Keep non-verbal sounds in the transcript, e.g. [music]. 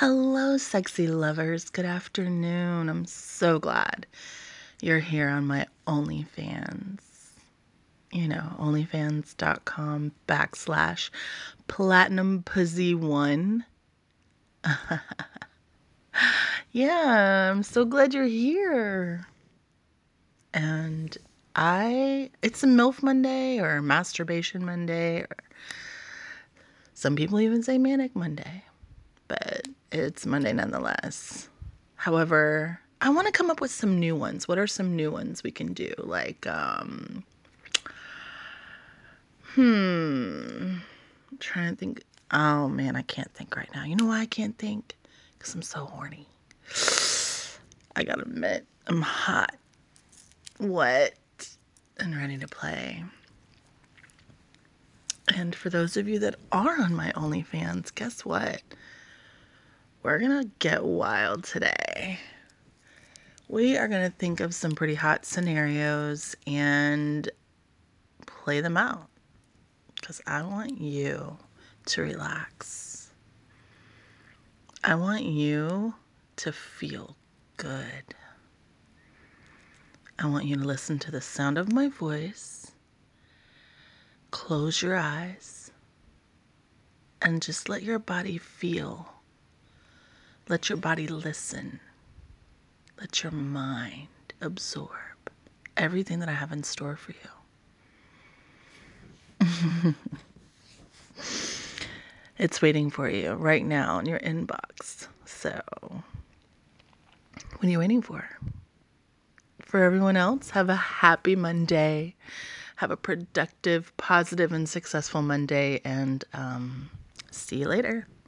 Hello, sexy lovers. Good afternoon. I'm so glad you're here on my OnlyFans. You know, onlyfans.com backslash platinum pussy one. [laughs] yeah, I'm so glad you're here. And I, it's a MILF Monday or Masturbation Monday, or some people even say Manic Monday, but it's Monday nonetheless. However, I want to come up with some new ones. What are some new ones we can do? Like, um, hmm, I'm trying to think. Oh man, I can't think right now. You know why I can't think? Because I'm so horny. I gotta admit, I'm hot, wet, and ready to play. And for those of you that are on my OnlyFans, guess what? We're gonna get wild today. We are gonna think of some pretty hot scenarios and play them out because I want you to relax. I want you to feel good. I want you to listen to the sound of my voice, close your eyes, and just let your body feel. Let your body listen. Let your mind absorb everything that I have in store for you. [laughs] it's waiting for you right now in your inbox. So, what are you waiting for? For everyone else, have a happy Monday. Have a productive, positive, and successful Monday. And um, see you later.